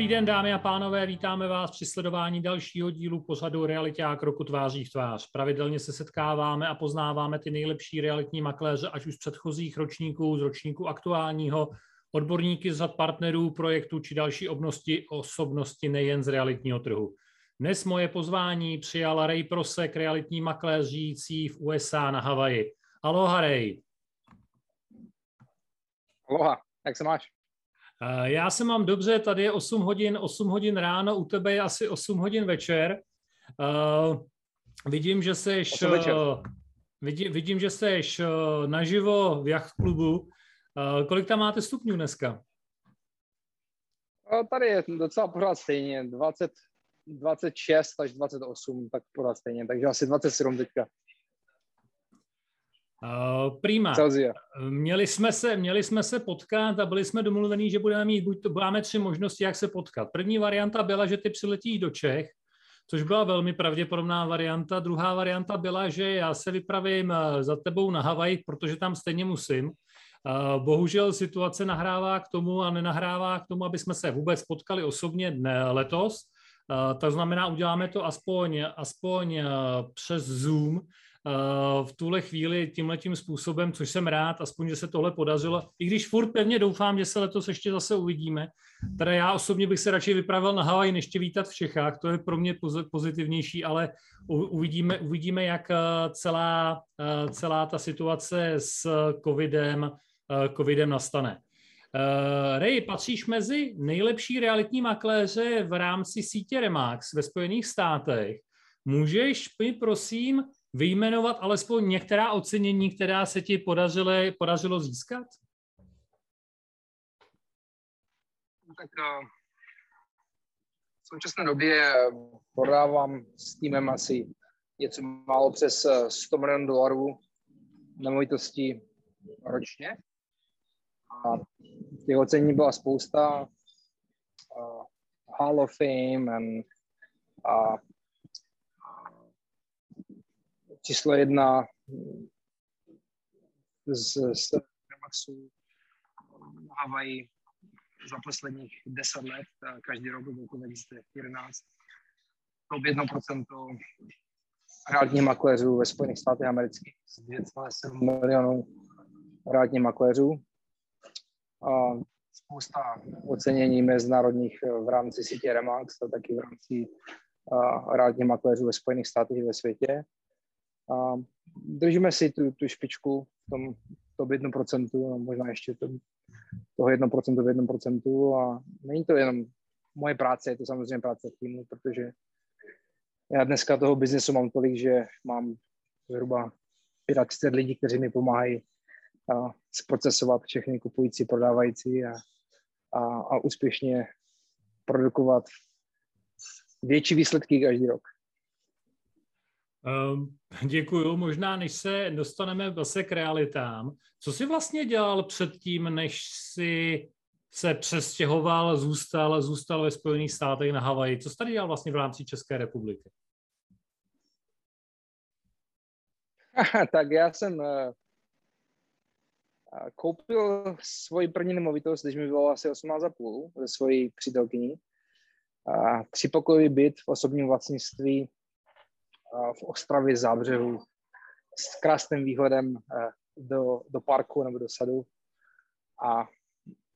Dobrý den, dámy a pánové, vítáme vás při sledování dalšího dílu pořadu a kroku tváří v tvář. Pravidelně se setkáváme a poznáváme ty nejlepší realitní makléře, ať už z předchozích ročníků, z ročníku aktuálního, odborníky z řad partnerů projektu či další obnosti, osobnosti nejen z realitního trhu. Dnes moje pozvání přijala Ray Prosek, realitní makléř žijící v USA na Havaji. Aloha Ray. Aloha, jak se máš? Já se mám dobře, tady je 8 hodin, 8 hodin ráno, u tebe je asi 8 hodin večer. Uh, vidím, že seš, uh, vidím, vidím, že seš uh, naživo v jachtklubu. Uh, kolik tam máte stupňů dneska? No, tady je docela pořád stejně, 20, 26 až 28, tak pořád stejně, takže asi 27 teďka. Uh, prima. Celzia. Měli jsme, se, měli jsme se potkat a byli jsme domluvení, že budeme mít, buď to, máme tři možnosti, jak se potkat. První varianta byla, že ty přiletí do Čech, což byla velmi pravděpodobná varianta. Druhá varianta byla, že já se vypravím eh, za tebou na Havaj, protože tam stejně musím. Bohužel situace nahrává k tomu a nenahrává k tomu, aby jsme se vůbec potkali osobně letos. To znamená, uděláme to aspoň, aspoň přes Zoom, Eh, v tuhle chvíli tímhletím způsobem, což jsem rád, aspoň, že se tohle podařilo. I když furt pevně doufám, že se letos ještě zase uvidíme. Teda já osobně bych se radši vypravil na Havaj, než tě vítat v Čechách, to je pro mě pozitivnější, ale uvidíme, uvidíme jak eh, celá, eh, celá ta situace s covidem, covidem nastane. Ray, patříš mezi nejlepší realitní makléře v rámci sítě Remax ve Spojených státech. Můžeš mi prosím vyjmenovat alespoň některá ocenění, která se ti podařilo, podařilo získat? No tak uh, v současné době prodávám s týmem asi něco málo přes 100 eh, milionů dolarů nemovitostí ročně. A těch ocenění byla spousta. Uh, Hall of Fame and, uh, číslo jedna z, z Remaxu na Havaji za posledních deset let, každý rok od roku 2011. Top 1% realitních makléřů ve Spojených státech amerických z 2,7 milionů realitních makléřů. A spousta ocenění mezinárodních v rámci sítě Remax a taky v rámci realitních makléřů ve Spojených státech i ve světě. A držíme si tu, tu špičku v tom top 1%, no možná ještě to, toho 1% v 1% a není to jenom moje práce, je to samozřejmě práce týmu, protože já dneska toho biznesu mám tolik, že mám zhruba 35 lidí, kteří mi pomáhají a zprocesovat všechny kupující, prodávající a, a, a úspěšně produkovat větší výsledky každý rok. Um, děkuju. Možná, než se dostaneme zase k realitám, co jsi vlastně dělal předtím, než si se přestěhoval, zůstal, zůstal ve Spojených státech na Havaji? Co jsi tady dělal vlastně v rámci České republiky? tak já jsem uh, koupil svoji první nemovitost, když mi bylo asi 18,5 ze svojí přítelkyní. Uh, třipokojový byt v osobním vlastnictví v Ostravě zábřehu s krásným výhledem eh, do, do parku nebo do sadu. A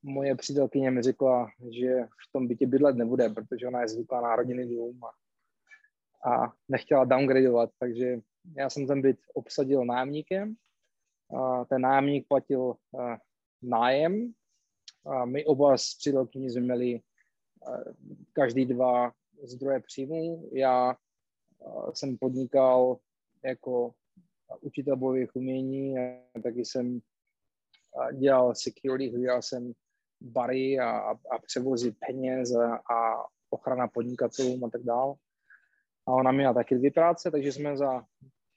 moje přítelkyně mi řekla, že v tom bytě bydlet nebude, protože ona je zvyklá na rodinný dům a, a nechtěla downgradeovat, takže já jsem ten byt obsadil nájemníkem. A ten nájemník platil uh, nájem. A my oba s přítelkyní jsme měli uh, každý dva zdroje příjmu. Já jsem podnikal jako učitel bojových umění a taky jsem dělal security, hlídal jsem bary a, a převozy peněz a, a ochrana podnikatelům a tak dále. A ona měla taky dvě práce, takže jsme za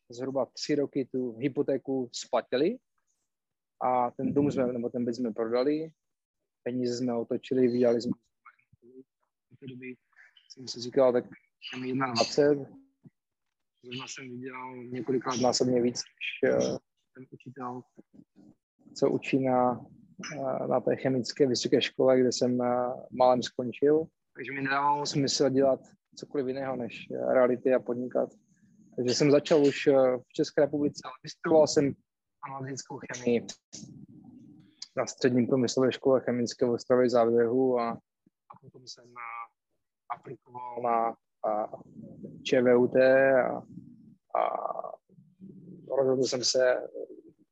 zhruba tři roky tu hypotéku splatili a ten dům jsme, nebo ten byt jsme prodali, peníze jsme otočili, vydělali jsme. V té době jsem si říkal, tak jsem 21, Zrovna jsem viděl několikrát násobně víc než ten učitel, co učí na, uh, na té chemické vysoké škole, kde jsem uh, málem skončil. takže mi nedávalo smysl dělat cokoliv jiného než reality a podnikat. Takže jsem začal už v České republice, ale vystudoval jsem analytickou chemii na středním průmyslové škole chemické v Ostravě závěhu a, a potom jsem aplikoval na a, ČVUT a, a rozhodl jsem se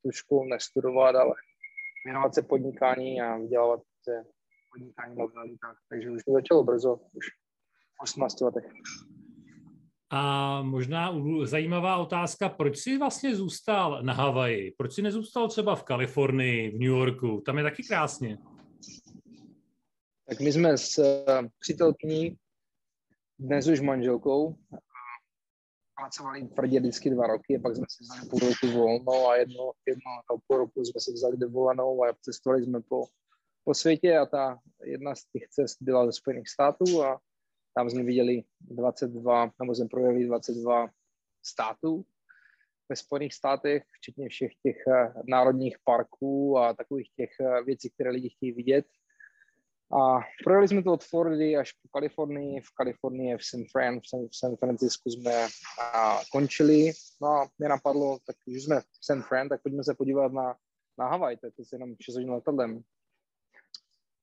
tu školu nestudovat, ale věnovat se podnikání a vydělávat se podnikání na realitách. Takže už to začalo brzo, už v 18 letech. A možná zajímavá otázka, proč jsi vlastně zůstal na Havaji? Proč jsi nezůstal třeba v Kalifornii, v New Yorku? Tam je taky krásně. Tak my jsme s eh, přítelkyní, dnes už manželkou, pracovali tvrdě vždycky dva roky a pak jsme si vzali půl roku volno a jedno, jedno a půl roku jsme si vzali dovolenou a cestovali jsme po, po světě a ta jedna z těch cest byla ze Spojených států a tam jsme viděli 22, nebo jsme projeli 22 států ve Spojených státech, včetně všech těch eh, národních parků a takových těch eh, věcí, které lidi chtějí vidět. A projeli jsme to od Floridy až po Kalifornii. V Kalifornii, v San Fran, v San, v San Francisco jsme a, končili. No a mě napadlo, tak už jsme v San Fran, tak pojďme se podívat na, na Havaj, to je jenom 6 hodin letadlem.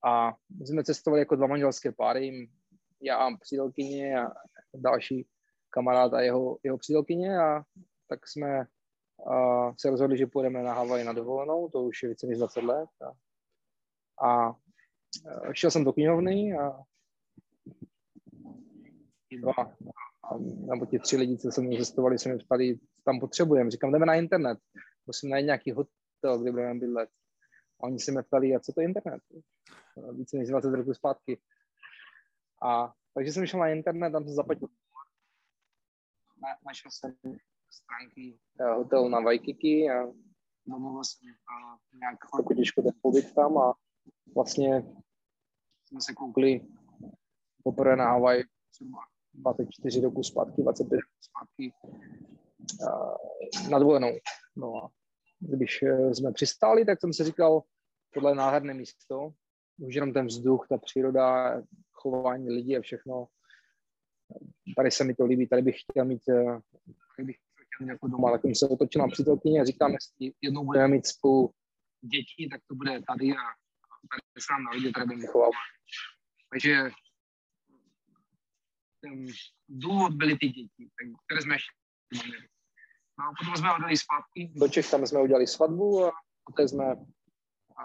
A my jsme cestovali jako dva manželské páry, já a přítelkyně a další kamarád a jeho, jeho přítelkyně a tak jsme uh, se rozhodli, že půjdeme na Havaj na dovolenou, to už je více než 20 let. A, a šel jsem do knihovny a dva, nebo ti tři lidi, co se mnou cestovali, se mi ptali, tam potřebujeme. Říkám, jdeme na internet, musím najít nějaký hotel, kde budeme bydlet. A oni se mě ptali, a co to je internet? Více než 20 roků zpátky. A takže jsem šel na internet, tam jsem zaplatil. Na, našel jsem stránky eh, hotel na Waikiki a domluvil jsem a nějak jako těžko ten pobyt tam a vlastně jsme se koukli poprvé na Hawaii 24 roku zpátky, 25 roku zpátky na dovolenou. No a když eh, jsme přistáli, tak jsem si říkal, tohle je nádherné místo, už jenom ten vzduch, ta příroda, chování lidí a všechno. Tady se mi to líbí, tady bych chtěl mít, eh, tady bych chtěl mít jako doma, tak jsem se otočil na přítelkyně a říkám, jestli jednou budeme mít spolu děti, tak to bude tady a tady se nám na lidi, tady budeme chovat. Takže ten důvod byly ty děti, které jsme ještě No a potom jsme odjeli zpátky do Čech, tam jsme udělali svatbu a poté jsme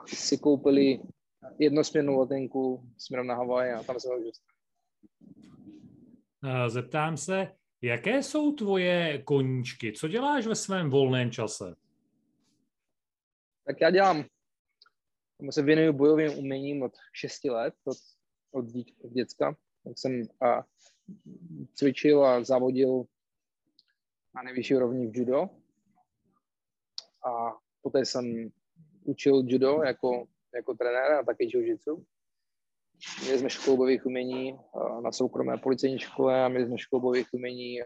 si koupili jednosměrnou letenku směrem na Havaj a tam jsme už Zeptám se, jaké jsou tvoje koníčky? Co děláš ve svém volném čase? Tak já dělám, já se věnuju bojovým uměním od 6 let, od, od, dí, od děcka. Tak jsem a, cvičil a závodil na nejvyšší úrovni v judo. A poté jsem učil judo jako jako trenér a taky jiu-jitsu. Měli jsme školu bojových umění na soukromé policejní škole a měli jsme školu bojových umění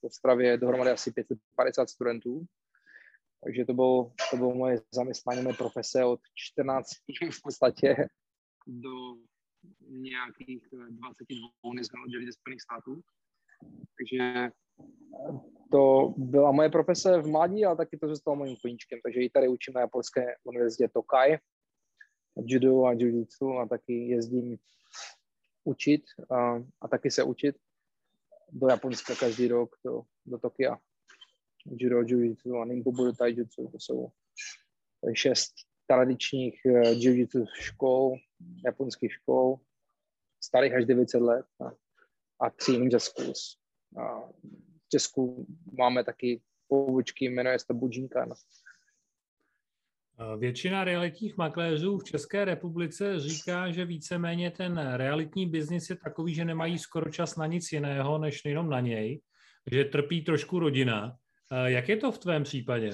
v Ostravě dohromady asi 550 studentů. Takže to bylo, to bylo moje zaměstnání, moje profese od 14 v podstatě do nějakých 22, než jsme odjeli ze Spojených států. Takže to byla moje profese v mládí, ale taky to zůstalo mojím koníčkem. Takže i tady učím na japonské univerzitě Tokai, judo a jiu-jitsu a taky jezdím učit a, a taky se učit do Japonska každý rok, do, do Tokia. Judo, jiu-jitsu a Nimbubu taijutsu, to jsou šest tradičních uh, jiu-jitsu škol, japonských škol, starých až 900 let a, a tři ninja schools. A v Česku máme taky pobočky, jmenuje se to Bujinkan. Většina realitních makléřů v České republice říká, že víceméně ten realitní biznis je takový, že nemají skoro čas na nic jiného, než jenom na něj, že trpí trošku rodina. Jak je to v tvém případě?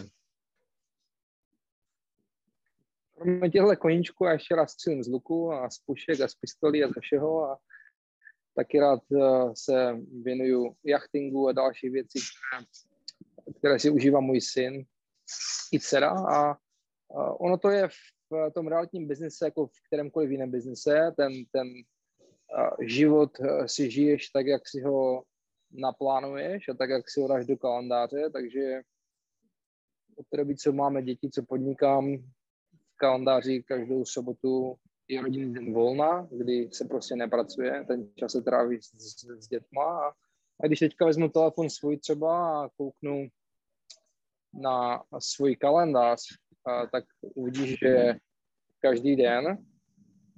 Kromě těchto koníčků já ještě rád střílím z luku a z pušek a z pistolí a ze všeho a taky rád eh, se věnuju jachtingu a další věci, které, které si užívá můj syn i dcera a ono to je v tom realitním biznise, jako v kterémkoliv jiném biznise, ten, ten život si žiješ tak, jak si ho naplánuješ a tak, jak si ho dáš do kalendáře, takže od té doby, co máme děti, co podnikám, v kalendáři každou sobotu je rodinný den volna, kdy se prostě nepracuje, ten čas se tráví s, s, s dětma a, a když teďka vezmu telefon svůj třeba a kouknu na svůj kalendář, a, tak uvidíš, že každý den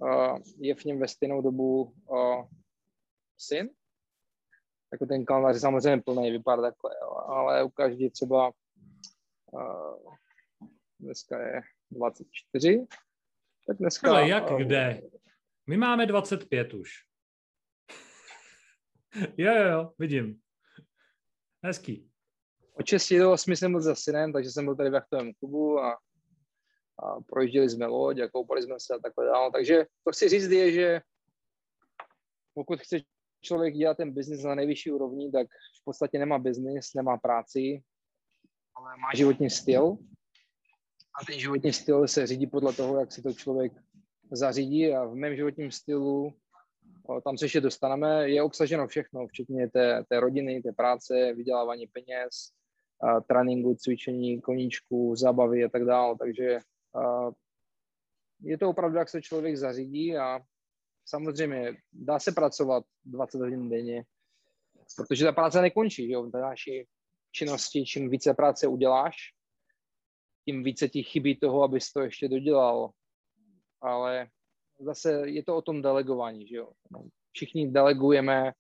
a, je v něm ve stejnou dobu a, syn. Jako ten kalendář je samozřejmě plný, vypadá takhle, jo, ale u každý třeba a, dneska je 24, tak dneska... Ale jak kde? My máme 25 už. jo, jo, jo, vidím. Hezký. Od 6 do 8 jsem byl za synem, takže jsem byl tady v jachtovém klubu a, a projížděli jsme loď a koupali jsme se a takhle dál. Takže to chci říct je, že pokud chce člověk dělat ten biznis na nejvyšší úrovni, tak v podstatě nemá biznis, nemá práci, ale má životní styl. A ten životní styl se řídí podle toho, jak si to člověk zařídí. A v mém životním stylu, tam se ještě dostaneme, je obsaženo všechno, včetně té, té rodiny, té práce, vydělávání peněz, tréninku, cvičení, koníčku, zábavy a tak dále. Takže je to opravdu, jak se člověk zařídí a samozřejmě dá se pracovat 20 hodin denně, protože ta práce nekončí, jo, ta naší činnosti, čím více práce uděláš, tím více ti chybí toho, abys to ještě dodělal. Ale zase je to o tom delegování, že jo. Všichni delegujeme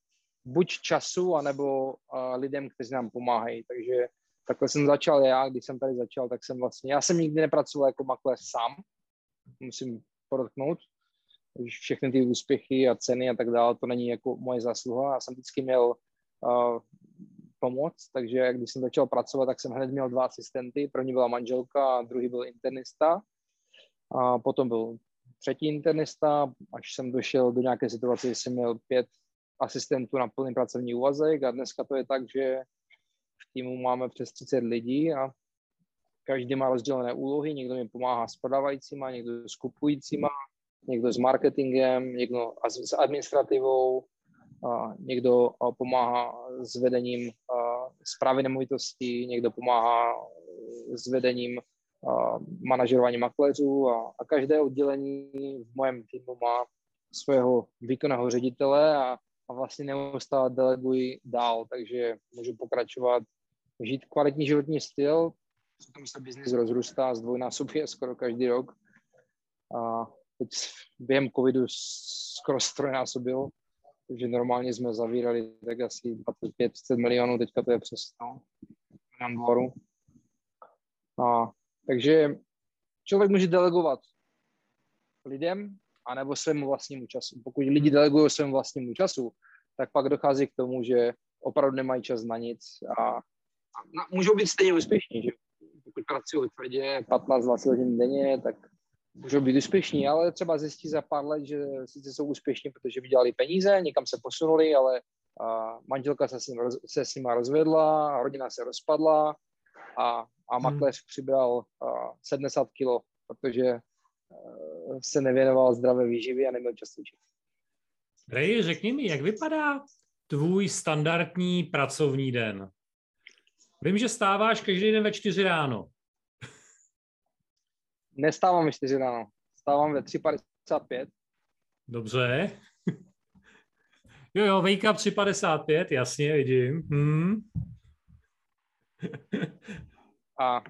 buď času, anebo uh, lidem, kteří nám pomáhají. Takže takhle jsem začal já, když jsem tady začal, tak jsem vlastně, já jsem nikdy nepracoval jako makléř sám, musím podotknout, všechny ty úspěchy a ceny a tak dále, to není jako moje zásluha. Já jsem vždycky měl uh, pomoc, takže když jsem začal pracovat, tak jsem hned měl dva asistenty. První byla manželka a druhý byl internista. A potom byl třetí internista, až jsem došel do nějaké situace, kdy jsem měl pět asistentů na plný pracovní úvazek a dneska to je tak, že v týmu máme přes 30 lidí a každý má rozdělené úlohy, někdo mi pomáhá s prodávajícíma, někdo s kupujícíma, někdo s marketingem, někdo s administrativou, někdo pomáhá s vedením zprávy nemovitostí, někdo pomáhá s vedením manažerování makléřů a, a každé oddělení v mém týmu má svého výkonného ředitele a, a vlastně neustále deleguji dál, takže můžu pokračovat, žít kvalitní životní styl, přitom se biznis rozrůstá, zdvojnásobuje skoro každý rok. A teď během covidu skoro strojnásobil, takže normálně jsme zavírali tak asi 25-30 milionů, teďka to je přes 100 milionů dolarů. A, takže člověk může delegovat lidem anebo svému vlastnímu času. Pokud lidi delegují svému vlastnímu času, tak pak dochází k tomu, že opravdu nemají čas na nic a, a můžou být stejně úspěšní. Že? Pokud pracují tvrdě 15-20 hodin denně, tak můžou být úspěšní, ale třeba zjistí za pár let, že sice jsou úspěšní, protože vydělali peníze, někam se posunuli, ale a manželka se s, ním, se s nima rozvedla, rodina se rozpadla a, a hmm. makléř přibral a, 70 kilo, protože a, se nevěnoval zdravé výživě a neměl čas učit. Rej, řekni mi, jak vypadá tvůj standardní pracovní den? Vím, že stáváš každý den ve čtyři ráno. Nestávám ve 4 ráno, stávám ve 3.55. Dobře. jo, jo, wake up 3.55, jasně, vidím. Hmm. A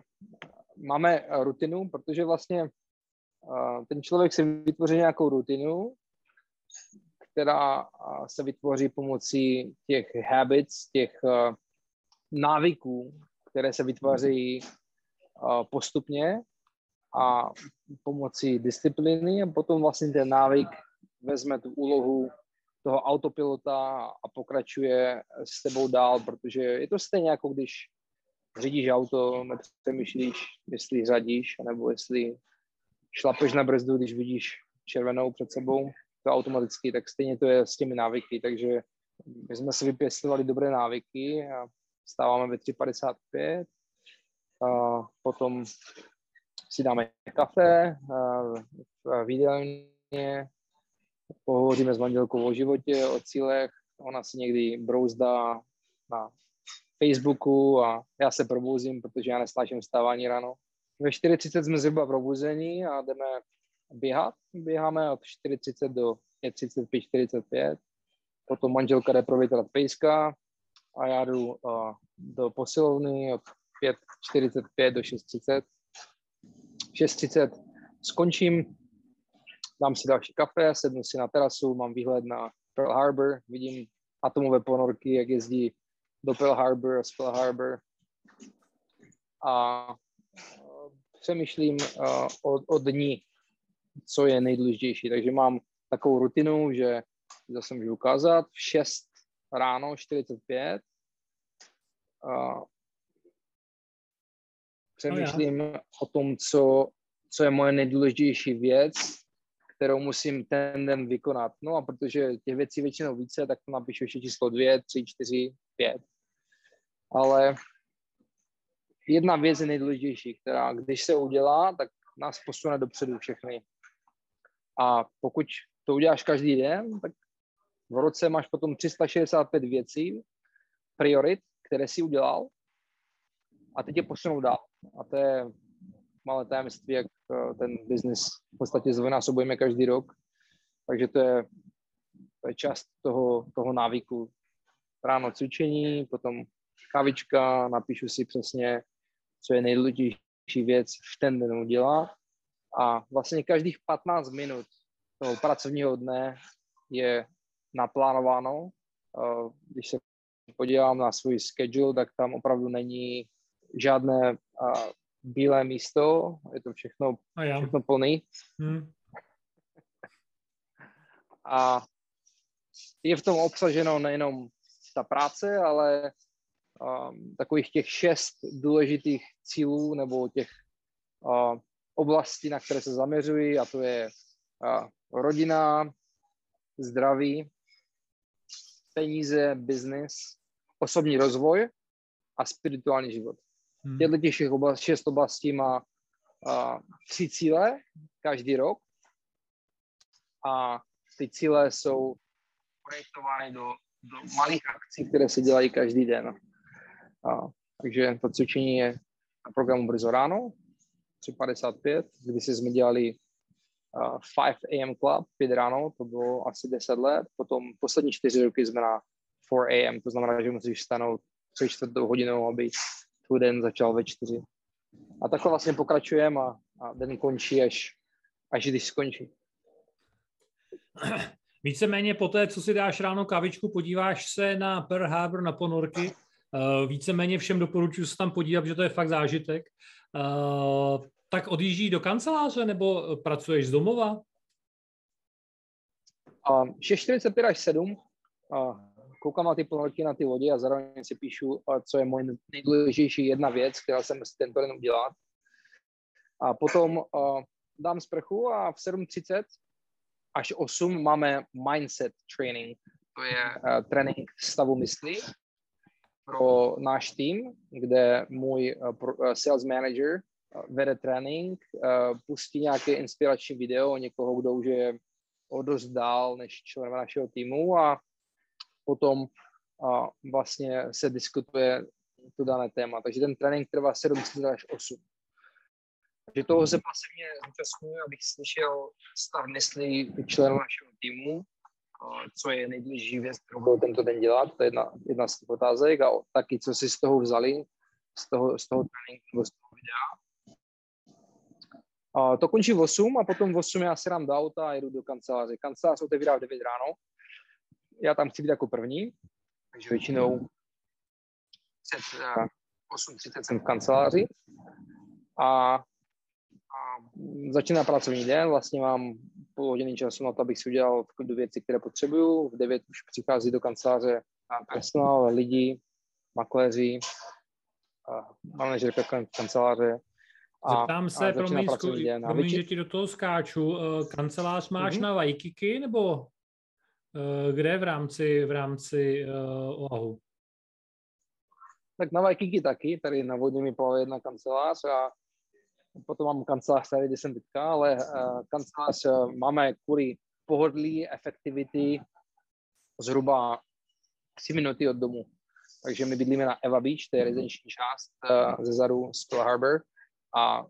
máme rutinu, protože vlastně ten člověk si vytvoří nějakou rutinu, která se vytvoří pomocí těch habits, těch návyků, které se vytváří postupně a pomocí disciplíny a potom vlastně ten návyk vezme tu úlohu toho autopilota a pokračuje s tebou dál, protože je to stejně jako když řídíš auto, nepřemýšlíš, jestli řadíš, nebo jestli šlapeš na brzdu, když vidíš červenou před sebou, to automaticky, tak stejně to je s těmi návyky, takže my jsme si vypěstovali dobré návyky a stáváme ve 3.55, a potom si dáme kafe v jídelně, pohovoříme s manželkou o životě, o cílech, ona si někdy brouzdá na Facebooku a já se probouzím, protože já nesnáším vstávání ráno. Ve 4.30 jsme zhruba probuzení a jdeme běhat. Běháme od 4.30 do 35, 45. Potom manželka jde provětrat pejska a já jdu do posilovny od 5.45 do 6.30. 6.30 skončím, dám si další kafe, sednu si na terasu, mám výhled na Pearl Harbor, vidím atomové ponorky, jak jezdí do Pearl Harbor a z Pearl Harbor. A přemýšlím uh, o, o dní, co je nejdůležitější. Takže mám takovou rutinu, že zase můžu ukázat v 6 ráno 45 uh, přemýšlím no o tom, co, co je moje nejdůležitější věc, kterou musím ten den vykonat. No a protože těch věcí většinou více, tak to napíšu ještě číslo 2, 3, 4, 5. Ale jedna věc je nejdůležitější, která když se udělá, tak nás posune dopředu všechny. A pokud to uděláš každý den, tak v roce máš potom 365 věcí, priorit, které si udělal a teď je posunou dál. A to je malé tajemství, jak eh, ten biznis v podstatě zvojnásobujeme každý rok. Takže to je, to je část toho, toho návyku. Ráno cvičení, potom kavička, napíšu si přesně, co je nejdůležitější věc v ten den udělat. A vlastně každých 15 minut toho pracovního dne je naplánováno. Eh, když se podívám na svůj schedule, tak tam opravdu není žádné eh, bílé místo, je to všechno, a všechno plný. Hmm. A je v tom obsaženo nejenom ta práce, ale um, takových těch šest důležitých cílů nebo těch uh, oblastí, na které se zaměřují, a to je uh, rodina, zdraví, peníze, biznis, osobní rozvoj a spirituální život. Hmm. Těchto těch oblast, šest oblastí má uh, tři cíle každý rok a ty cíle jsou projektovány do, do malých akcí, které se dělají každý den. A, takže to cvičení je na programu Brzo ráno, 3.55, kdy jsme dělali uh, 5 AM Club, 5 ráno, to bylo asi 10 let, potom poslední čtyři roky jsme na 4 AM, to znamená, že musíš stanout 3 čtvrtou hodinou, aby tvůj den začal ve čtyři. A takhle vlastně pokračujeme a, a den končí, až, až když skončí. Víceméně po té, co si dáš ráno kavičku, podíváš se na Pearl Harbor, na ponorky. Uh, víceméně všem doporučuji se tam podívat, že to je fakt zážitek. Uh, tak odjíždí do kanceláře nebo pracuješ z domova? Uh, 6.45 až 7. Uh, koukám na ty ponorky, na ty lodi a zároveň si píšu, co je moje nejdůležitější jedna věc, která jsem si tento den udělat. A potom uh, dám sprchu a v 7.30 až 8 máme mindset training. To je uh, trénink stavu mysli pro náš tým, kde můj uh, uh, sales manager uh, vede trénink, uh, pustí nějaké inspirační video někoho, kdo už je o dost dál než člen našeho týmu a potom a vlastně se diskutuje to dané téma. Takže ten trénink trvá 7 až 8. Takže toho se pasivně zúčastňuji, abych slyšel stav mysli členů našeho týmu, co je nejdůležitější věc, kterou budou tento den dělat, to je jedna, jedna z těch otázek a taky, co si z toho vzali, z toho, z toho tréninku nebo z toho videa. A to končí v 8 a potom v 8 já si dám do auta a jedu do kanceláře. Kancelář otevírá v 9 ráno já tam chci být jako první, takže většinou před 8.30 jsem v kanceláři a, a začíná pracovní den, vlastně mám půl hodiny času na to, abych si udělal v klidu věci, které potřebuju. V 9 už přichází do kanceláře personál, lidi, makléři, manažerka kanceláře. A, Zeptám se, a promiň, promiň, že ti do toho skáču. Eh, kancelář máš mm-hmm. na Waikiki nebo Eh, kde v rámci, v rámci uh, Oahu? Tak na Waikiki taky, tady na vodě mi plave jedna kancelář a potom mám kancelář tady, kde jsem teďka, ale uh, kancelář uh, máme kvůli pohodlí, efektivity zhruba 3 minuty od domu. Takže my bydlíme na Eva Beach, to je rezidenční část uh, ze zadu Pearl Harbor a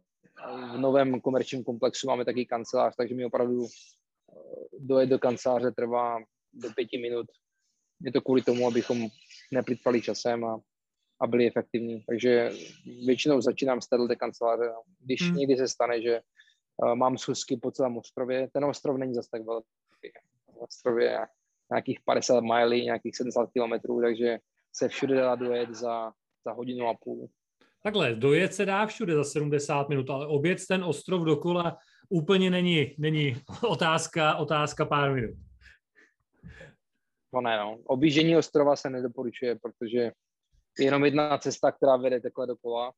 v novém komerčním komplexu máme taky kancelář, takže mi opravdu dojet do kanceláře trvá do pěti minut. Je to kvůli tomu, abychom neplitvali časem a, a byli efektivní. Takže většinou začínám z této kanceláře. Když hmm. někdy se stane, že uh, mám schůzky po celém ostrově, ten ostrov není zase tak velký. Ostrově je nějakých 50 milí, nějakých 70 kilometrů, takže se všude dá dojet za, za hodinu a půl. Takhle, dojet se dá všude za 70 minut, ale obět ten ostrov dokola úplně není, není otázka, otázka pár minut. To ne, no. Objíždění ostrova se nedoporučuje, protože je jenom jedna cesta, která vede takhle dokola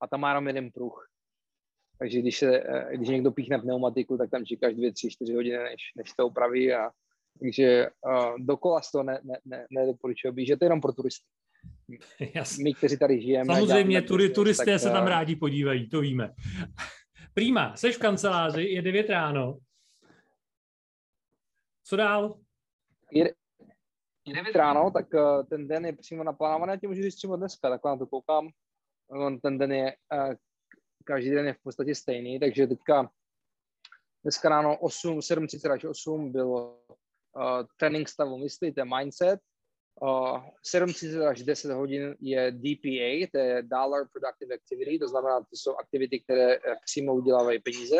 a tam má jenom jeden pruh. Takže když, se, eh, když někdo píchne pneumatiku, tak tam čekáš dvě, tři, čtyři hodiny, než, než to upraví. A, takže uh, dokola z toho ne, ne, ne, nedoporučuji objíždět, jenom pro turisty. Jasně. My, kteří tady žijeme. Samozřejmě, turi, turisté tak, se tam eh, rádi podívají, to víme. Prýma, seš v kanceláři, je 9 ráno. Co dál? Je, je 9 ráno, tak uh, ten den je přímo naplánovaný, já ti můžu říct přímo dneska, tak na to koukám. On, ten den je, uh, každý den je v podstatě stejný, takže teďka dneska ráno 8, 7.30 až 8 bylo uh, trénink stavu mysli, to je mindset, Uh, 7 až 10 hodin je DPA, to je Dollar Productive Activity, to znamená, to jsou aktivity, které eh, přímo udělávají peníze.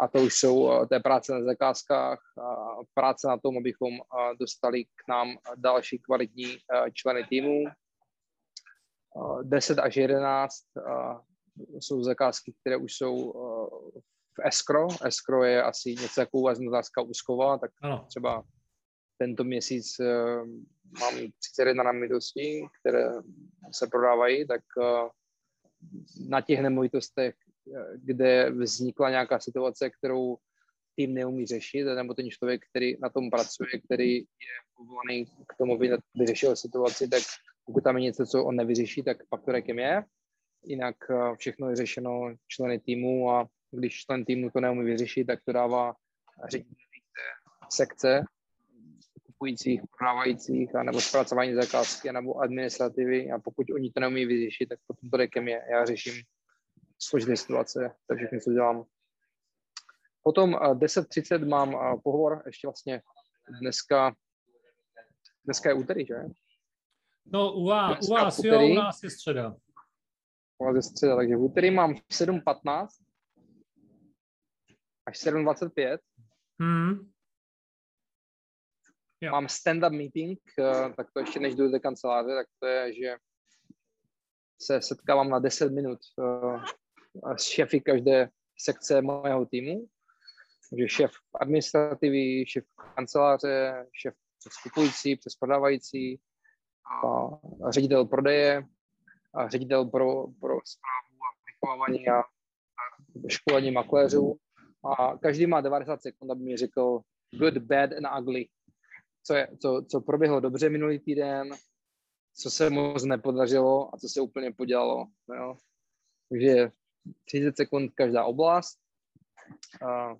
A to už jsou, to je práce na zakázkách, práce na tom, abychom uh, dostali k nám další kvalitní členy týmu. Uh, 10 až 11 uh, jsou zakázky, které už jsou v escrow. Escrow je asi něco jako vás úzková, tak ano. třeba tento měsíc mám 31 namitostí, které se prodávají, tak na těch nemovitostech, eh, kde vznikla nějaká situace, kterou tým neumí řešit, nebo ten člověk, který na tom pracuje, který je povolaný k tomu, aby vyřešil situaci, tak pokud tam je něco, co on nevyřeší, tak pak to je. Jinak všechno je řešeno členy týmu a když člen týmu to neumí vyřešit, tak to dává ředitel sekce kupujících, prodávajících, nebo zpracování zakázky, nebo administrativy a pokud oni to neumí vyřešit, tak potom to rekem je. Já řeším složité situace, to všechno, co dělám. Potom 10.30 mám pohovor, ještě vlastně dneska, dneska je úterý, že? No u vás, u vás úterý, jo, u nás je středa. U vás je středa, takže v úterý mám 7.15 až 7.25. Hmm jo. mám stand-up meeting, eh, tak to ještě než jdu do kanceláře, tak to je, že se setkávám na 10 minut s šefy každé sekce mého týmu. Takže šéf administrativy, šéf kanceláře, šéf přes kupující, přes prodávající, a ředitel prodeje, a ředitel pro, pro zprávu a vychovávání a, a školení makléřů. A každý má 90 sekund, aby mi řekl good, bad and ugly co, je, co, co proběhlo dobře minulý týden, co se moc nepodařilo a co se úplně podělalo. Jo. Takže 30 sekund každá oblast. A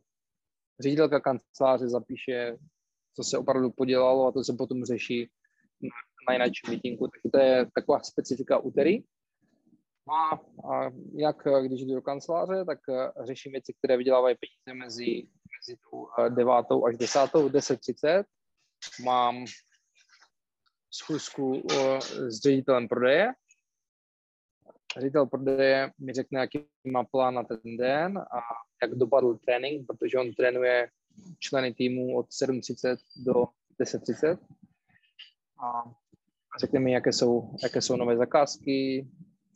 ředitelka kanceláře zapíše, co se opravdu podělalo a to se potom řeší na jináčím meetingu. Takže to je taková specifika úterý. A, a jak když jdu do kanceláře, tak řeším věci, které vydělávají peníze mezi, mezi tou 9. až 10. 10.30 mám schůzku s ředitelem prodeje. Ředitel prodeje mi řekne, jaký má plán na ten den a jak dopadl trénink, protože on trénuje členy týmu od 7.30 do 10.30. A řekne mi, jaké jsou, jaké jsou nové zakázky,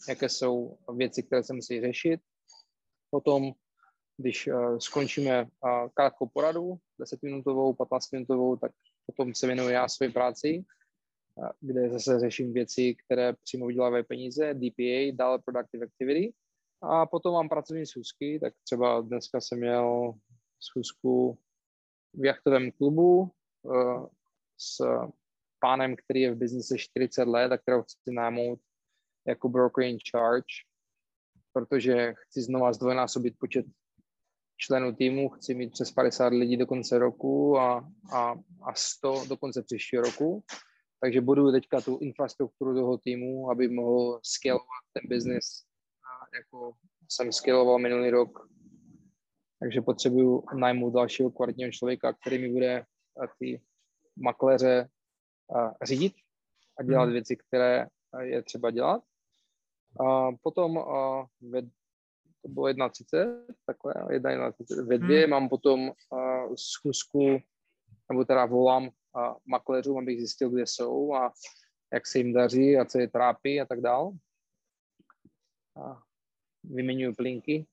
jaké jsou věci, které se musí řešit. Potom, když uh, skončíme uh, krátkou poradu, 10 minutovou, 15 minutovou, tak potom se věnuju já své práci, kde zase řeším věci, které přímo vydělávají peníze, DPA, dále Productive Activity. A potom mám pracovní schůzky, tak třeba dneska jsem měl schůzku v jachtovém klubu uh, s pánem, který je v biznise 40 let a kterého chci námout jako broker in charge, protože chci znova zdvojnásobit počet členů týmu, chci mít přes 50 lidí do konce roku a, a, a 100 do konce příštího roku. Takže budu teďka tu infrastrukturu toho týmu, aby mohl scalovat ten biznis, jako jsem scaloval minulý rok. Takže potřebuju najmout dalšího kvalitního člověka, který mi bude ty makléře řídit a dělat hmm. věci, které je třeba dělat. A potom ve, to bylo 1.30, takhle, 1.30. Ve dvě hmm. mám potom schůzku, nebo teda volám makléřům, abych zjistil, kde jsou a jak se jim daří a co je trápí a tak dál. A vyměňuji plinky,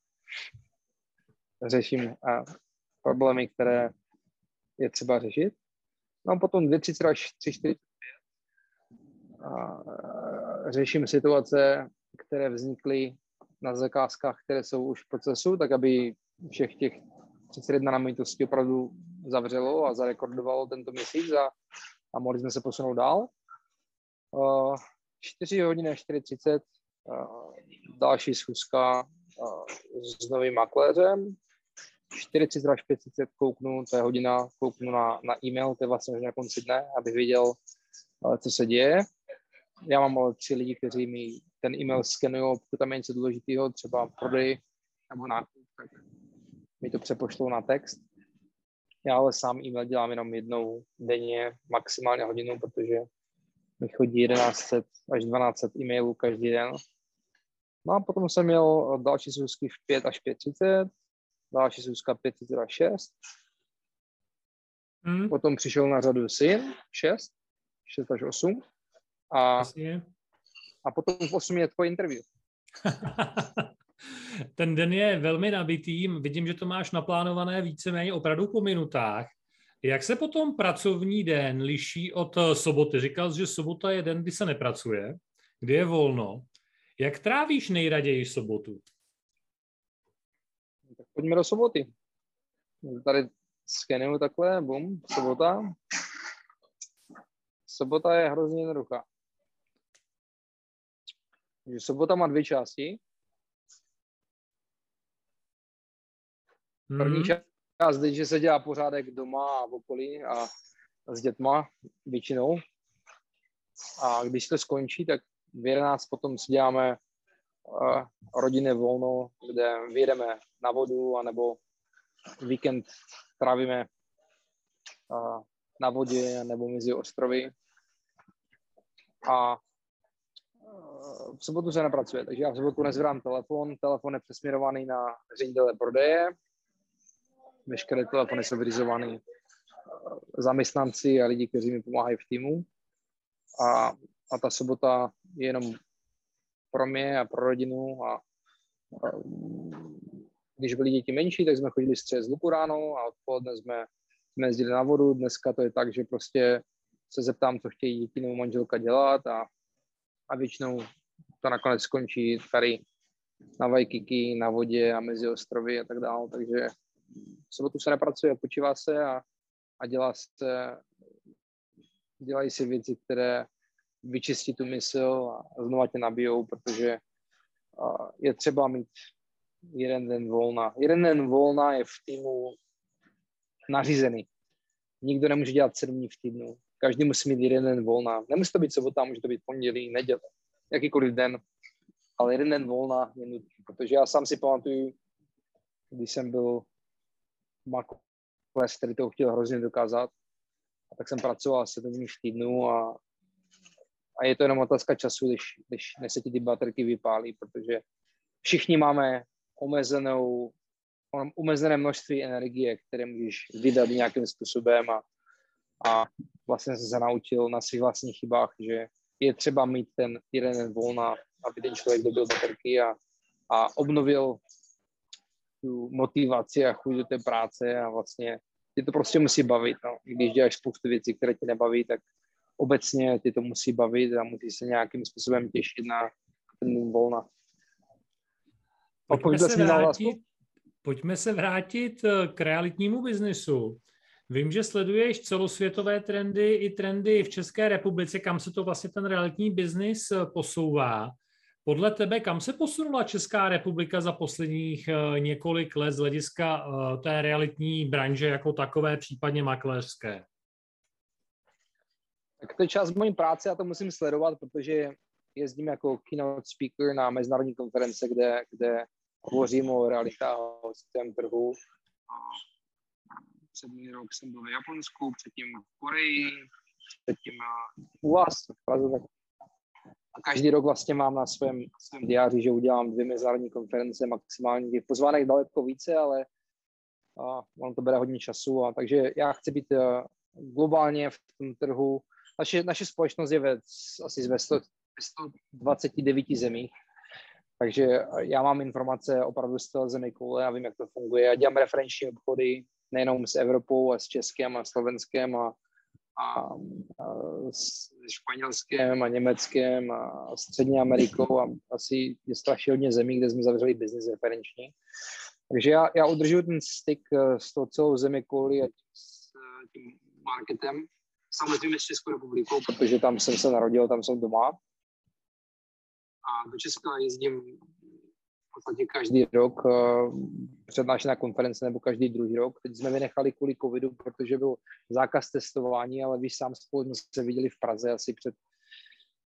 řeším a problémy, které je třeba řešit. No a potom 2.30 až 3.45 řeším situace, které vznikly na zakázkách, které jsou už v procesu, tak aby všech těch 31 namovitostí opravdu zavřelo a zarekordovalo tento měsíc a, a mohli jsme se posunout dál. Uh, 4 hodiny a 4.30 uh, další schůzka uh, s novým makléřem. 40 až 5.30 kouknu, to je hodina, kouknu na, na e-mail, to je vlastně na konci dne, abych věděl, uh, co se děje. Já mám ale tři lidi, kteří mi ten e-mail skenují, pokud tam je něco důležitého, třeba prodej nebo nákup, tak mi to přepošlou na text. Já ale sám e-mail dělám jenom jednou denně, maximálně hodinu, protože mi chodí 1100 až 1200 e-mailů každý den. No a potom jsem měl další schůzky v 5 až 5.30, další schůzka 5.30 až 6. Hmm. Potom přišel na řadu syn, 6, 6 až 8. A, a potom v 8 je tvoje interview. Ten den je velmi nabitý, vidím, že to máš naplánované víceméně opravdu po minutách. Jak se potom pracovní den liší od eh, soboty? Říkal jsi, že sobota je den, kdy se nepracuje, kdy je volno. Jak trávíš nejraději sobotu? Tak pojďme do soboty. Tady skenuju takhle, bum, sobota. Sobota je hrozně jednoduchá. Sobota má dvě části. První hmm. část, že se dělá pořádek doma a v okolí a s dětma většinou. A když to skončí, tak v 11 potom si děláme uh, rodinné volno, kde vyjedeme na vodu, anebo víkend trávíme uh, na vodě nebo mezi ostrovy. A v sobotu se nepracuje, takže já v sobotu nezvedám telefon, telefon je přesměrovaný na ředitele prodeje, veškeré telefony jsou vyřizované eh, zaměstnanci a lidi, kteří mi pomáhají v týmu. A, a ta sobota je jenom pro mě a pro rodinu a, a když byli děti menší, tak jsme chodili střed z luku ráno a odpoledne jsme, jsme jezdili na vodu. Dneska to je tak, že prostě se zeptám, co chtějí děti nebo manželka dělat a, a většinou to nakonec skončí tady na Vajkiky, na vodě a mezi ostrovy a tak dále. Takže v sobotu se nepracuje, počívá se a, a dělá se, dělají se věci, které vyčistí tu mysl a znova tě nabijou, protože je třeba mít jeden den volna. Jeden den volna je v týmu nařízený. Nikdo nemůže dělat sedm dní v týdnu. Každý musí mít jeden den volna. Nemusí to být sobota, může to být pondělí, neděle jakýkoliv den, ale jeden den volna je nutný, protože já sám si pamatuju, když jsem byl makles, který to chtěl hrozně dokázat, a tak jsem pracoval dní v týdnu a, a je to jenom otázka času, když, když se ti ty baterky vypálí, protože všichni máme omezenou, omezené množství energie, které můžeš vydat nějakým způsobem a, a vlastně jsem se naučil na svých vlastních chybách, že je třeba mít ten jeden den volna, aby ten člověk dobil baterky a, a obnovil tu motivaci a chuť do té práce a vlastně tě to prostě musí bavit. No. Když děláš spoustu věcí, které tě nebaví, tak obecně tě to musí bavit a musí se nějakým způsobem těšit na ten volna. Pojďme se, vrátit, pojďme se vrátit eh, k realitnímu biznesu. Vím, že sleduješ celosvětové trendy i trendy v České republice, kam se to vlastně ten realitní biznis eh, posouvá. Podle tebe, kam se posunula Česká republika za posledních eh, několik let z hlediska eh, té realitní branže jako takové, případně makléřské? Tak to je část mojí práce, já to musím sledovat, protože jezdím jako keynote speaker na mezinárodní konference, kde, kde hovořím o realitách o systém trhu. Přední rok jsem byl v Japonsku, předtím v Koreji, předtím u vás v Praze. Tak a každý rok vlastně mám na svém, svém diáři, že udělám dvě mezinárodní konference, maximálně těch pozvánek daleko více, ale a on to bere hodně času. A, takže já chci být uh, globálně v tom trhu. Naše, naše společnost je ve, asi ve 100, 129 zemích, takže já mám informace opravdu z toho zemi koule, já vím, jak to funguje. Já dělám referenční obchody nejenom s Evropou, a s Českem a Slovenskem a a, s Španělskem a Německem a Střední Amerikou a asi je strašně hodně zemí, kde jsme zavřeli biznis referenční. Takže já, já udržuji ten styk eh, s tou celou zemi kvůli a s eh, tím marketem. Samozřejmě s Českou republikou, protože tam jsem se narodil, tam jsem doma. A do Česka jezdím podstatě každý rok uh, přednášet na konference nebo každý druhý rok. Teď jsme vynechali kvůli covidu, protože byl zákaz testování, ale víš, sám spolu se viděli v Praze asi před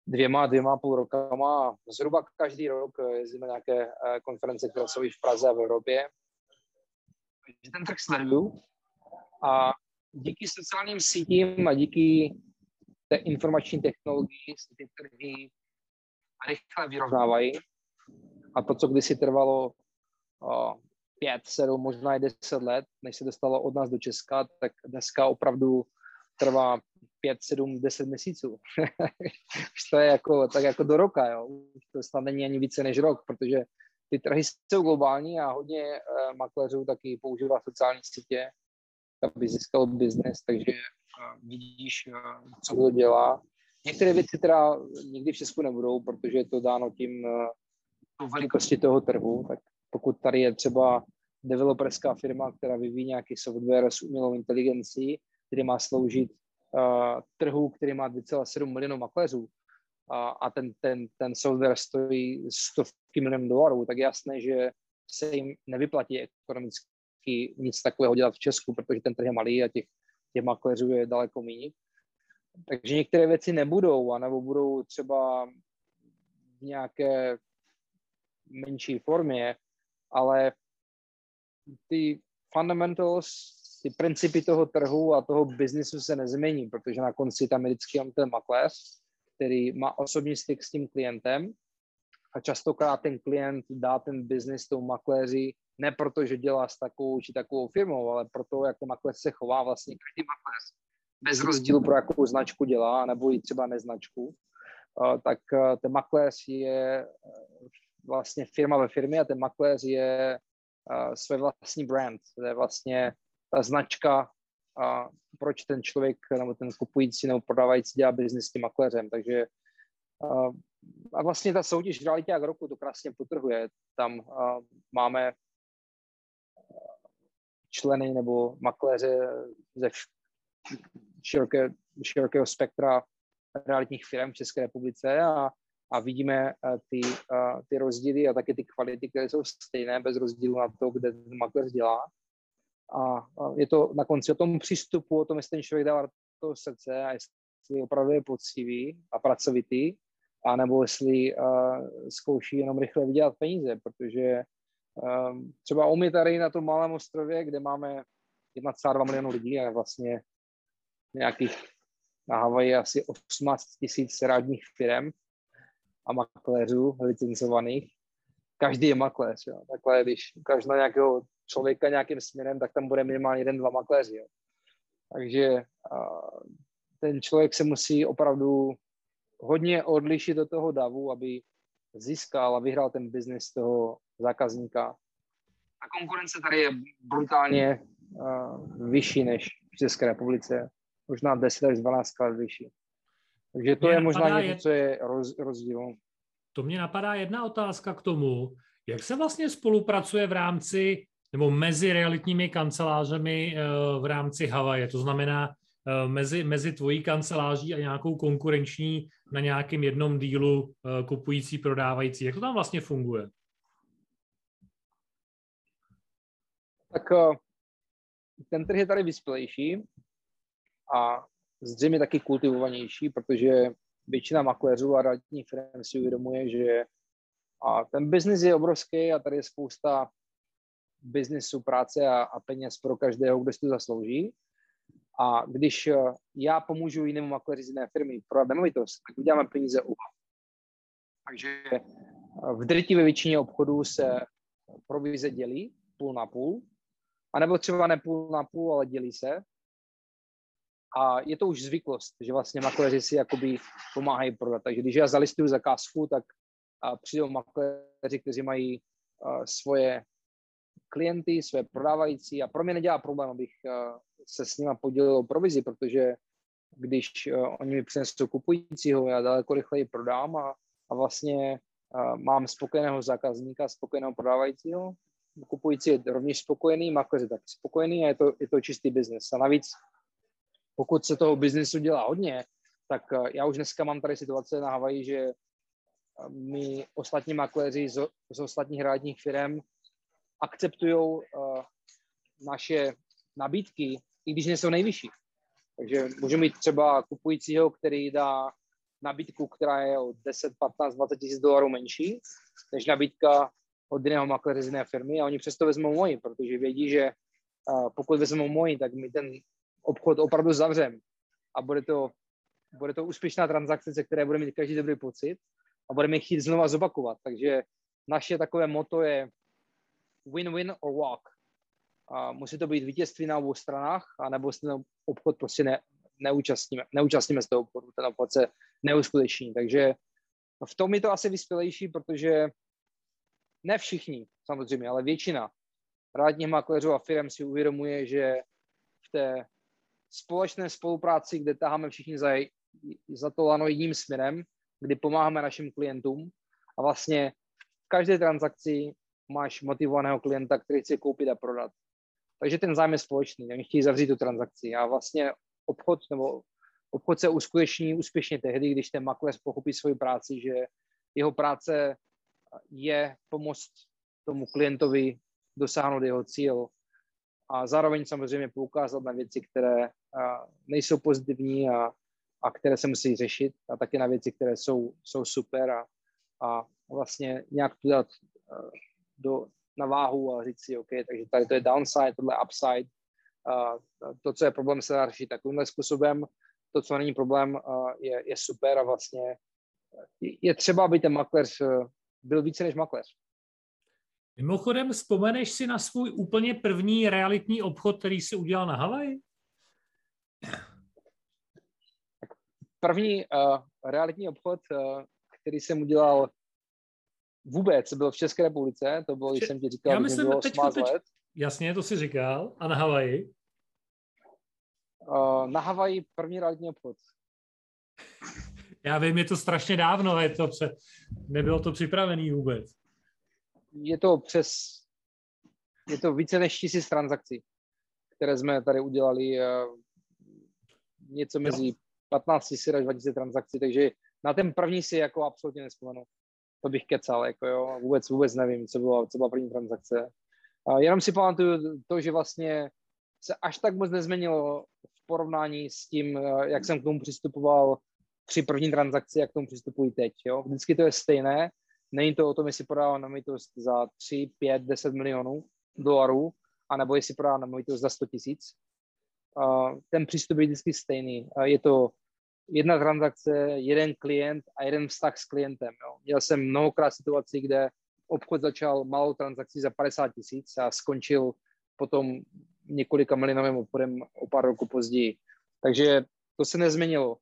dvěma, dvěma půl rokama. Zhruba každý rok eh, jezdíme nějaké uh, konference, které jsou v Praze a v Evropě. Ten trh sleduju a díky sociálním sítím a díky té informační technologii se ty trhy rychle vyrovnávají a to, co kdysi trvalo pět, sedm, možná i deset let, než se dostalo od nás do Česka, tak dneska opravdu trvá pět, sedm, deset měsíců. Už to je jako, tak jako do roka, jo. Už to snad není ani více než rok, protože ty trhy jsou globální a hodně uh, makléřů taky používá sociální sítě, aby získal biznes, takže uh, vidíš, uh, co kdo dělá. Některé věci teda nikdy v Česku nebudou, protože je to dáno tím, velikosti toho trhu, tak pokud tady je třeba developerská firma, která vyvíjí nějaký software s umělou inteligencí, který má sloužit uh, trhu, který má 2,7 milionů makléřů uh, a ten, ten, ten software stojí stovky milionů dolarů, tak jasné, že se jim nevyplatí ekonomicky nic takového dělat v Česku, protože ten trh je malý a těch, těch makléřů je daleko méně. Takže některé věci nebudou, anebo budou třeba v nějaké menší formě, ale ty fundamentals, ty principy toho trhu a toho biznisu se nezmění, protože na konci tam je vždycky ten makléř, který má osobní styk s tím klientem a častokrát ten klient dá ten biznis tomu makléři ne proto, že dělá s takovou či takovou firmou, ale proto, jak ten makléř se chová vlastně každý makléř. Bez rozdílu, pro jakou značku dělá, nebo i třeba neznačku, tak ten makléř je vlastně firma ve firmě a ten makléř je uh, své vlastní brand. To je vlastně ta značka, uh, proč ten člověk nebo ten kupující nebo prodávající dělá biznis s tím makléřem. Takže uh, a vlastně ta soutěž v realitě jak roku to krásně potrhuje. Tam uh, máme členy nebo makléře ze široké, širokého spektra realitních firm v České republice a a vidíme eh, ty, eh, ty rozdíly a taky ty kvality, které jsou stejné bez rozdílu na to, kde ten makléř dělá. A je to na konci o tom přístupu, o tom, jestli ten člověk dává to srdce a jestli opravdu je poctivý a pracovitý, a nebo jestli uh, zkouší jenom rychle vydělat peníze, protože třeba u mě tady na tom malém ostrově, kde máme 1,2 milionu lidí a vlastně nějakých na Havaji asi 18 tisíc rádních firm, a makléřů licencovaných. Každý je makléř. Jo. Takhle, když ukáž na nějakého člověka nějakým směrem, tak tam bude minimálně jeden, dva makléři. Jo. Takže a, ten člověk se musí opravdu hodně odlišit od toho davu, aby získal a vyhrál ten biznis toho zákazníka. A konkurence tady je brutálně uh, vyšší než v České republice, možná 10 až 12 krát vyšší. Takže to mě je možná něco, co je roz, rozdíl. To mě napadá jedna otázka k tomu, jak se vlastně spolupracuje v rámci nebo mezi realitními kancelářemi eh, v rámci Havaje. To znamená, eh, mezi, mezi tvojí kanceláří a nějakou konkurenční na nějakém jednom dílu eh, kupující, prodávající. Jak to tam vlastně funguje? Tak ten trh je tady vyspělejší a zřejmě taky kultivovanější, protože většina makléřů a realitních firm si uvědomuje, že a ten biznis je obrovský a tady je spousta biznisu, práce a, a peněz pro každého, kdo si to zaslouží. A když eh, já pomůžu jinému makléři z jiné firmy prodat nemovitost, tak uděláme peníze u Takže eh, v drtivé většině obchodů se provize dělí půl na půl, anebo třeba ne půl na půl, ale dělí se. A je to už zvyklost, že vlastně makléři si jakoby pomáhají prodat. Takže když já zalistuju zakázku, tak přijdou makléři, kteří mají svoje klienty, své prodávající a pro mě nedělá problém, abych se s nimi podělil o provizi, protože když oni mi přinesou kupujícího, já daleko rychleji prodám a, a vlastně mám spokojeného zákazníka, spokojeného prodávajícího, kupující je rovněž spokojený, makléř je taky spokojený a je to, je to čistý biznes. A navíc, pokud se toho biznesu dělá hodně, tak já už dneska mám tady situace na Havaji, že my ostatní makléři z, z ostatních realitních firm akceptují uh, naše nabídky, i když nejsou nejvyšší. Takže můžeme mít třeba kupujícího, který dá nabídku, která je o 10, 15, 20 tisíc dolarů menší, než nabídka od jiného makléře z jiné firmy a oni přesto vezmou moji, protože vědí, že pokud vezmou moji, tak my ten obchod opravdu zavřem a bude to, bude to úspěšná transakce, ze které bude mít každý dobrý pocit a budeme chtít znova zopakovat. Takže naše takové moto je win-win or walk. A musí to být vítězství na obou stranách, anebo se ten obchod prostě ne, neúčastníme, neúčastníme z toho obchodu, ten obchod se neuskuteční. Takže v tom je to asi vyspělejší, protože ne všichni, samozřejmě, ale většina rádních makléřů a firm si uvědomuje, že v té společné spolupráci, kde taháme všichni za, za to lano jedním směrem, kdy pomáháme našim klientům. A vlastně v každé transakci máš motivovaného klienta, který chce koupit a prodat. Takže ten zájem je společný, oni chtějí zavřít tu transakci. A vlastně obchod nebo obchod se uskuteční úspěšně tehdy, když ten makléř pochopí svoji práci, že jeho práce je pomoct tomu klientovi dosáhnout jeho cíl a zároveň samozřejmě poukázat na věci, které nejsou pozitivní a a které se musí řešit a taky na věci, které jsou, jsou super a, a vlastně nějak to dát uh, do, na váhu a říct si, OK, takže tady to je downside, tohle je upside, uh, to, co je problém, se dá řešit takovýmhle způsobem, to, co není problém, je, je super a vlastně je třeba, aby ten makléř byl více než makléř. Mimochodem, vzpomeneš si na svůj úplně první realitní obchod, který jsi udělal na Havaji? první uh, realitní obchod, uh, který jsem udělal vůbec, byl v České republice, to bylo, když jsem ti říkal, Já myslím, bylo teď, teď, let. Jasně, to si říkal. A na Havaji? Uh, na Havaji první realitní obchod. Já vím, je to strašně dávno, je to pře... nebylo to připravený vůbec. Je to přes, je to více než tisíc transakcí, které jsme tady udělali, uh, něco mezi 15 000 až 20 transakcí, takže na ten první si jako absolutně nespomenu. To bych kecal, jako jo, vůbec, vůbec nevím, co bylo, co byla první transakce. A jenom si pamatuju to, že vlastně se až tak moc nezměnilo v porovnání s tím, eh, jak jsem k tomu přistupoval při první transakci, jak k tomu přistupuji teď. Jo? Vždycky to je stejné. Není to o tom, jestli prodávám nemovitost za 3, 5, 10 milionů dolarů, anebo jestli prodávám nemovitost za 100 tisíc ten přístup je vždycky stejný. Je to jedna transakce, jeden klient a jeden vztah s klientem. Jo. Měl jsem mnohokrát situací, kde obchod začal malou transakcí za 50 tisíc a skončil potom několika milionovým obchodem o pár roku později. Takže to se nezměnilo.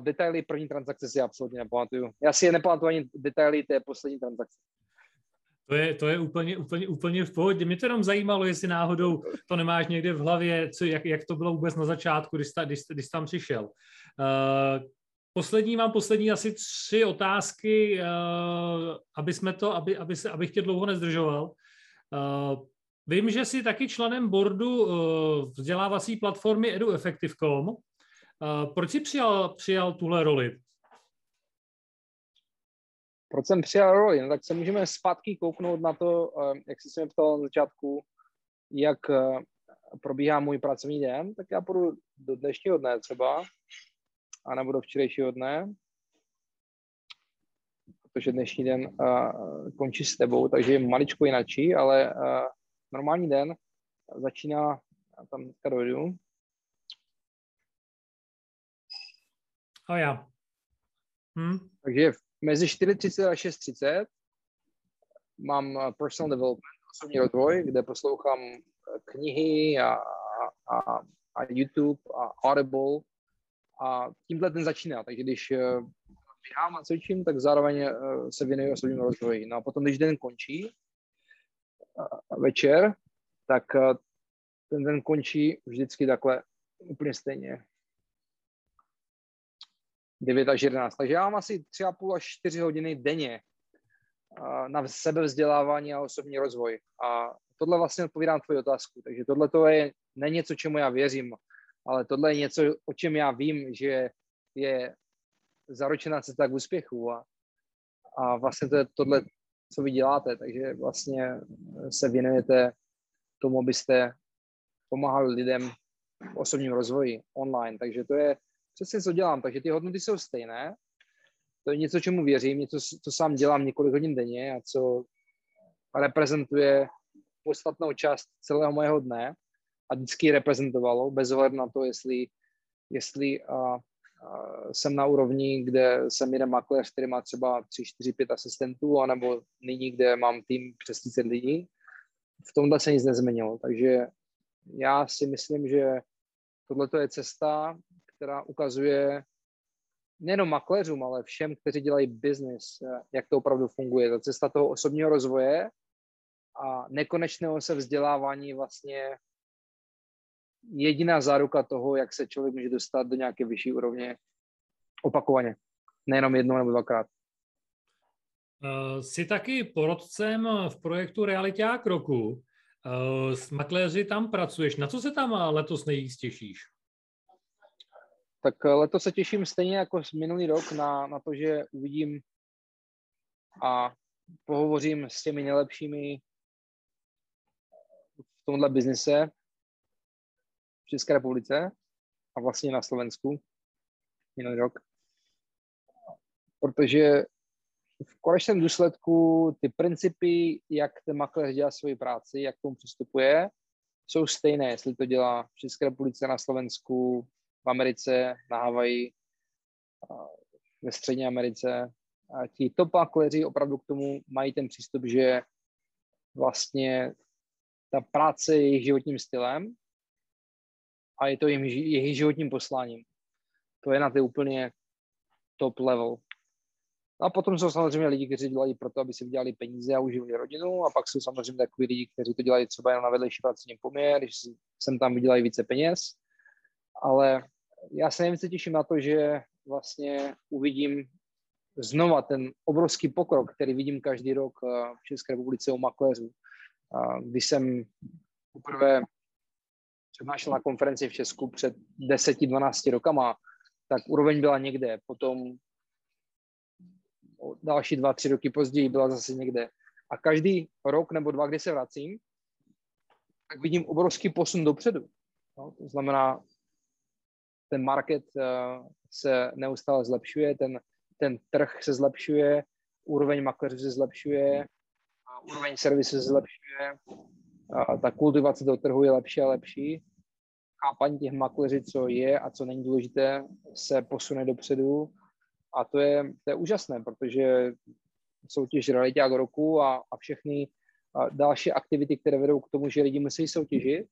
Detaily první transakce si absolutně nepamatuju. Já si je nepamatuju ani detaily té poslední transakce. To je, to je úplně, úplně, úplně v pohodě. Mě to jenom zajímalo, jestli náhodou to nemáš někde v hlavě, co, jak, jak to bylo vůbec na začátku, když, ta, když, když tam přišel. Uh, poslední mám poslední asi tři otázky, uh, aby jsme to, aby, aby se, abych tě dlouho nezdržoval. Uh, Vím, že jsi taky členem boardu uh, vzdělávací platformy EduEffective.com. Uh, proč jsi přijal, přijal tuhle roli? Proč jsem přijal roli? No, tak se můžeme zpátky kouknout na to, uh, jak jsi se mě ptal na začátku, jak uh, probíhá můj pracovní den, tak já půjdu do dnešního dne třeba, anebo do včerejšího dne, protože dnešní den uh, končí s tebou, takže je maličko jinačí, ale uh, normální den začíná, tam teďka dojdu. A já. Hm? Takže mezi 4.30 a 6.30 mám personal development, osobní rozvoj, kde poslouchám knihy a, a, a YouTube a Audible a tímhle ten začíná. Takže když eh, běhám a cvičím, tak zároveň eh, se věnuju osobnímu rozvoji. No a potom, když den končí, eh, večer, tak ten den končí vždycky takhle úplně stejně. 9 až 11. Takže já mám asi 3,5 až 4 hodiny denně na sebevzdělávání a osobní rozvoj. A tohle vlastně odpovídá na tvoji otázku. Takže tohle to je ne něco, čemu já věřím, ale tohle je něco, o čem já vím, že je zaručená cesta k úspěchu a, a vlastně to je tohle, co vy děláte, takže vlastně se věnujete tomu, abyste pomáhali lidem v osobním rozvoji online, takže to je přesně, co dělám, takže ty hodnoty jsou stejné, to je něco, čemu věřím, něco, co sám dělám několik hodin denně a co reprezentuje podstatnou část celého mojeho dne a vždycky reprezentovalo, bez ohledu na to, jestli, jestli a, a, jsem na úrovni, kde jsem jeden makléř, který má třeba 3, 4, 5 asistentů, anebo nyní, kde mám tým přes 30 lidí. V tomhle se nic nezměnilo, takže já si myslím, že tohle je cesta, která ukazuje nejenom makléřům, ale všem, kteří dělají biznis, jak to opravdu funguje. Ta cesta toho osobního rozvoje a nekonečného se vzdělávání vlastně jediná záruka toho, jak se člověk může dostat do nějaké vyšší úrovně opakovaně. Nejenom jednou nebo dvakrát. Uh, jsi taky porodcem v projektu Realiták roku. Uh, s makléři tam pracuješ. Na co se tam letos nejvíc těšíš? Tak letos se těším stejně jako minulý rok na, na to, že uvidím a pohovořím s těmi nejlepšími v tomhle biznise v České republice a vlastně na Slovensku minulý rok. Protože v konečném důsledku ty principy, jak ten makléř dělá svoji práci, jak k tomu přistupuje, jsou stejné, jestli to dělá v České republice, na Slovensku, v Americe, na Havaji, ve Střední Americe. A ti top makléři opravdu k tomu mají ten přístup, že vlastně ta práce je jejich životním stylem a je to jejich, životním posláním. To je na ty úplně top level. A potom jsou samozřejmě lidi, kteří dělají proto, aby si vydělali peníze a uživili rodinu. A pak jsou samozřejmě takový lidi, kteří to dělají třeba jen na vedlejší pracovní poměr, když sem tam vydělají více peněz. Ale já se nejvíce těším na to, že vlastně uvidím znova ten obrovský pokrok, který vidím každý rok eh, v České republice u makléřů. Když jsem poprvé přednášel na konferenci v Česku před 10-12 rokama, tak úroveň byla někde, potom další dva, tři roky později byla zase někde. A každý rok nebo dva, kdy se vracím, tak vidím obrovský posun dopředu. No, to znamená, ten market uh, se neustále zlepšuje, ten, ten trh se zlepšuje, úroveň makléřů se zlepšuje, úroveň servisu se zlepšuje, a ta kultivace do trhu je lepší a lepší. Chápání těch makléřů, co je a co není důležité, se posune dopředu. A to je, to je úžasné, protože soutěž realiták roku a, a všechny a další aktivity, které vedou k tomu, že lidi musí soutěžit,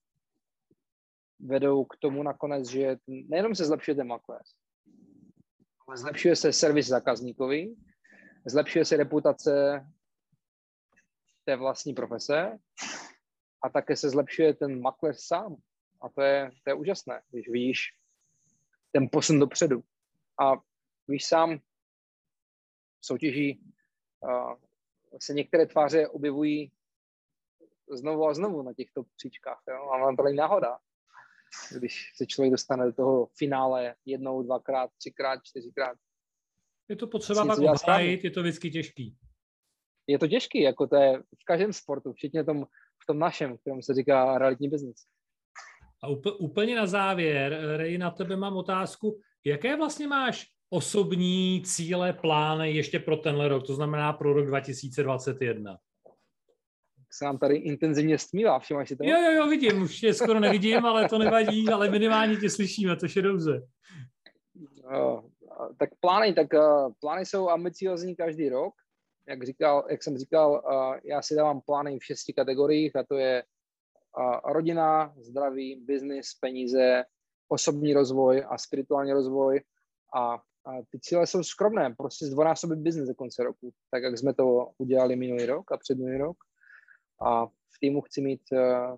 vedou k tomu nakonec, že nejenom se zlepšuje ten makléř, ale zlepšuje se servis zákazníkovi, zlepšuje se reputace té vlastní profese a také se zlepšuje ten makléř sám. A to je, to je úžasné, když vidíš ten posun dopředu. A víš sám, v soutěží uh, se některé tváře objevují znovu a znovu na těchto příčkách. Jo? A to není náhoda. Když se člověk dostane do toho finále jednou, dvakrát, třikrát, čtyřikrát. Je to potřeba pak obhájit, je to vždycky těžký. Je to těžký, jako to je v každém sportu, včetně tom, v tom našem, kterému se říká realitní biznis. A úplně na závěr, Rej, na tebe mám otázku, jaké vlastně máš osobní cíle, plány ještě pro tenhle rok, to znamená pro rok 2021? Se nám tady intenzivně stmívá, všimáš si to? Jo, jo, jo, vidím, už tě skoro nevidím, ale to nevadí, ale minimálně tě slyšíme, to je dobře. Uh, tak plány, tak uh, plány jsou ambiciozní každý rok. Jak, říkal, jak jsem říkal, uh, já si dávám plány v šesti kategoriích a to je uh, rodina, zdraví, biznis, peníze, osobní rozvoj a spirituální rozvoj a, a ty cíle jsou skromné, prostě zdvonásobit biznis do konce roku, tak jak jsme to udělali minulý rok a předminulý rok. A v týmu chci mít uh,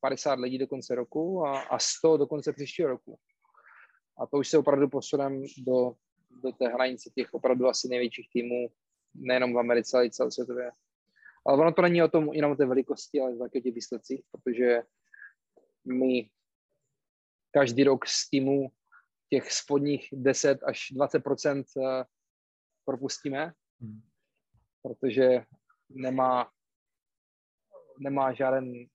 50 lidí do konce roku a, a 100 do konce příštího roku. A to už se opravdu posunem do, do té hranice těch opravdu asi největších týmů, nejenom v Americe, ale i celosvětově. Ale ono to není o tom jenom o té velikosti, ale taky o těch výsledcích, protože my každý rok z týmu těch spodních 10 až 20 eh, propustíme, hmm. protože nemá, nemá žádný,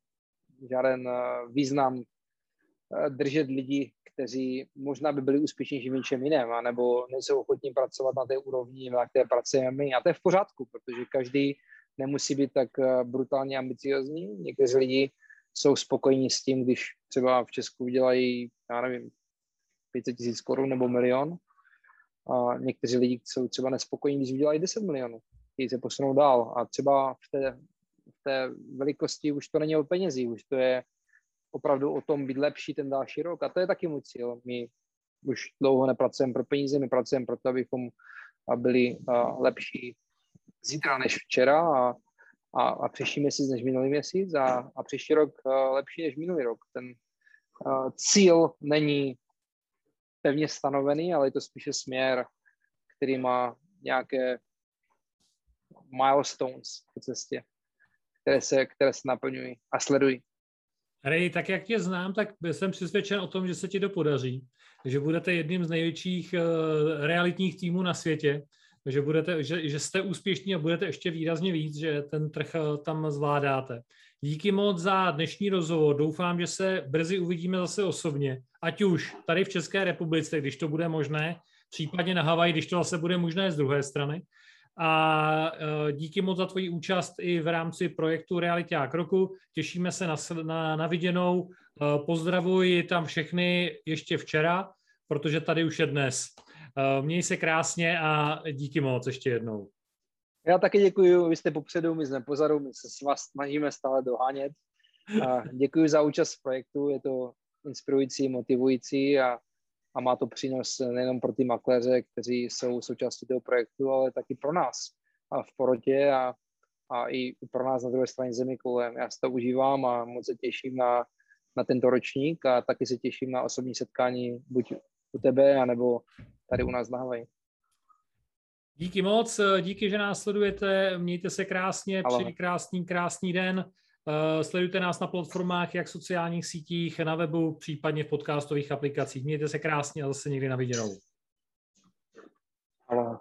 žádný eh, význam eh, držet lidi, kteří možná by byli úspěšnější v něčem jiném, nebo nejsou ochotní pracovat na té úrovni, na které pracujeme my. A to je v pořádku, protože každý nemusí být tak brutálně ambiciozní. Někteří lidi jsou spokojení s tím, když třeba v Česku vydělají, já nevím, 500 tisíc korun nebo milion. A někteří lidi jsou třeba nespokojení, když vydělají 10 milionů. Chtějí se posunou dál. A třeba v té, té velikosti už to není o penězí, už to je opravdu o tom být lepší ten další rok. A to je taky můj cíl. My už dlouho nepracujeme pro peníze, my pracujeme pro to, abychom byli lepší zítra než včera a, a, a příští měsíc než minulý měsíc a, a příští rok lepší než minulý rok. Ten cíl není pevně stanovený, ale je to spíše směr, který má nějaké milestones po cestě, které se, které se naplňují a sledují. Ray, tak jak tě znám, tak jsem přesvědčen o tom, že se ti to podaří, že budete jedním z největších uh, realitních týmů na světě, že, budete, že, že jste úspěšní a budete ještě výrazně víc, že ten trh uh, tam zvládáte. Díky moc za dnešní rozhovor. Doufám, že se brzy uvidíme zase osobně, ať už tady v České republice, když to bude možné, případně na Havaji, když to zase bude možné z druhé strany. A e, díky moc za tvoji účast i v rámci projektu Reality a kroku. Těšíme se na, na, na viděnou. E, pozdravuji tam všechny ještě včera, protože tady už je dnes. E, měj se krásně a díky moc ještě jednou. Já taky děkuji, vy jste popředu, my jsme pozadu, my se s vás snažíme stále dohánět. A děkuji za účast v projektu, je to inspirující, motivující a, a má to přínos nejenom pro ty makléře, kteří jsou součástí toho projektu, ale taky pro nás a v porotě a, a i pro nás na druhé straně zemi kolem. Já se to užívám a moc se těším na, na tento ročník a taky se těším na osobní setkání buď u tebe, anebo tady u nás na Havaji. Díky moc, díky, že nás sledujete, mějte se krásně, přeji krásný, krásný den. Eh, sledujte nás na platformách, jak sociálních sítích, na webu, případně v podcastových aplikacích. Mějte se krásně a zase někdy na viděnou. Halo.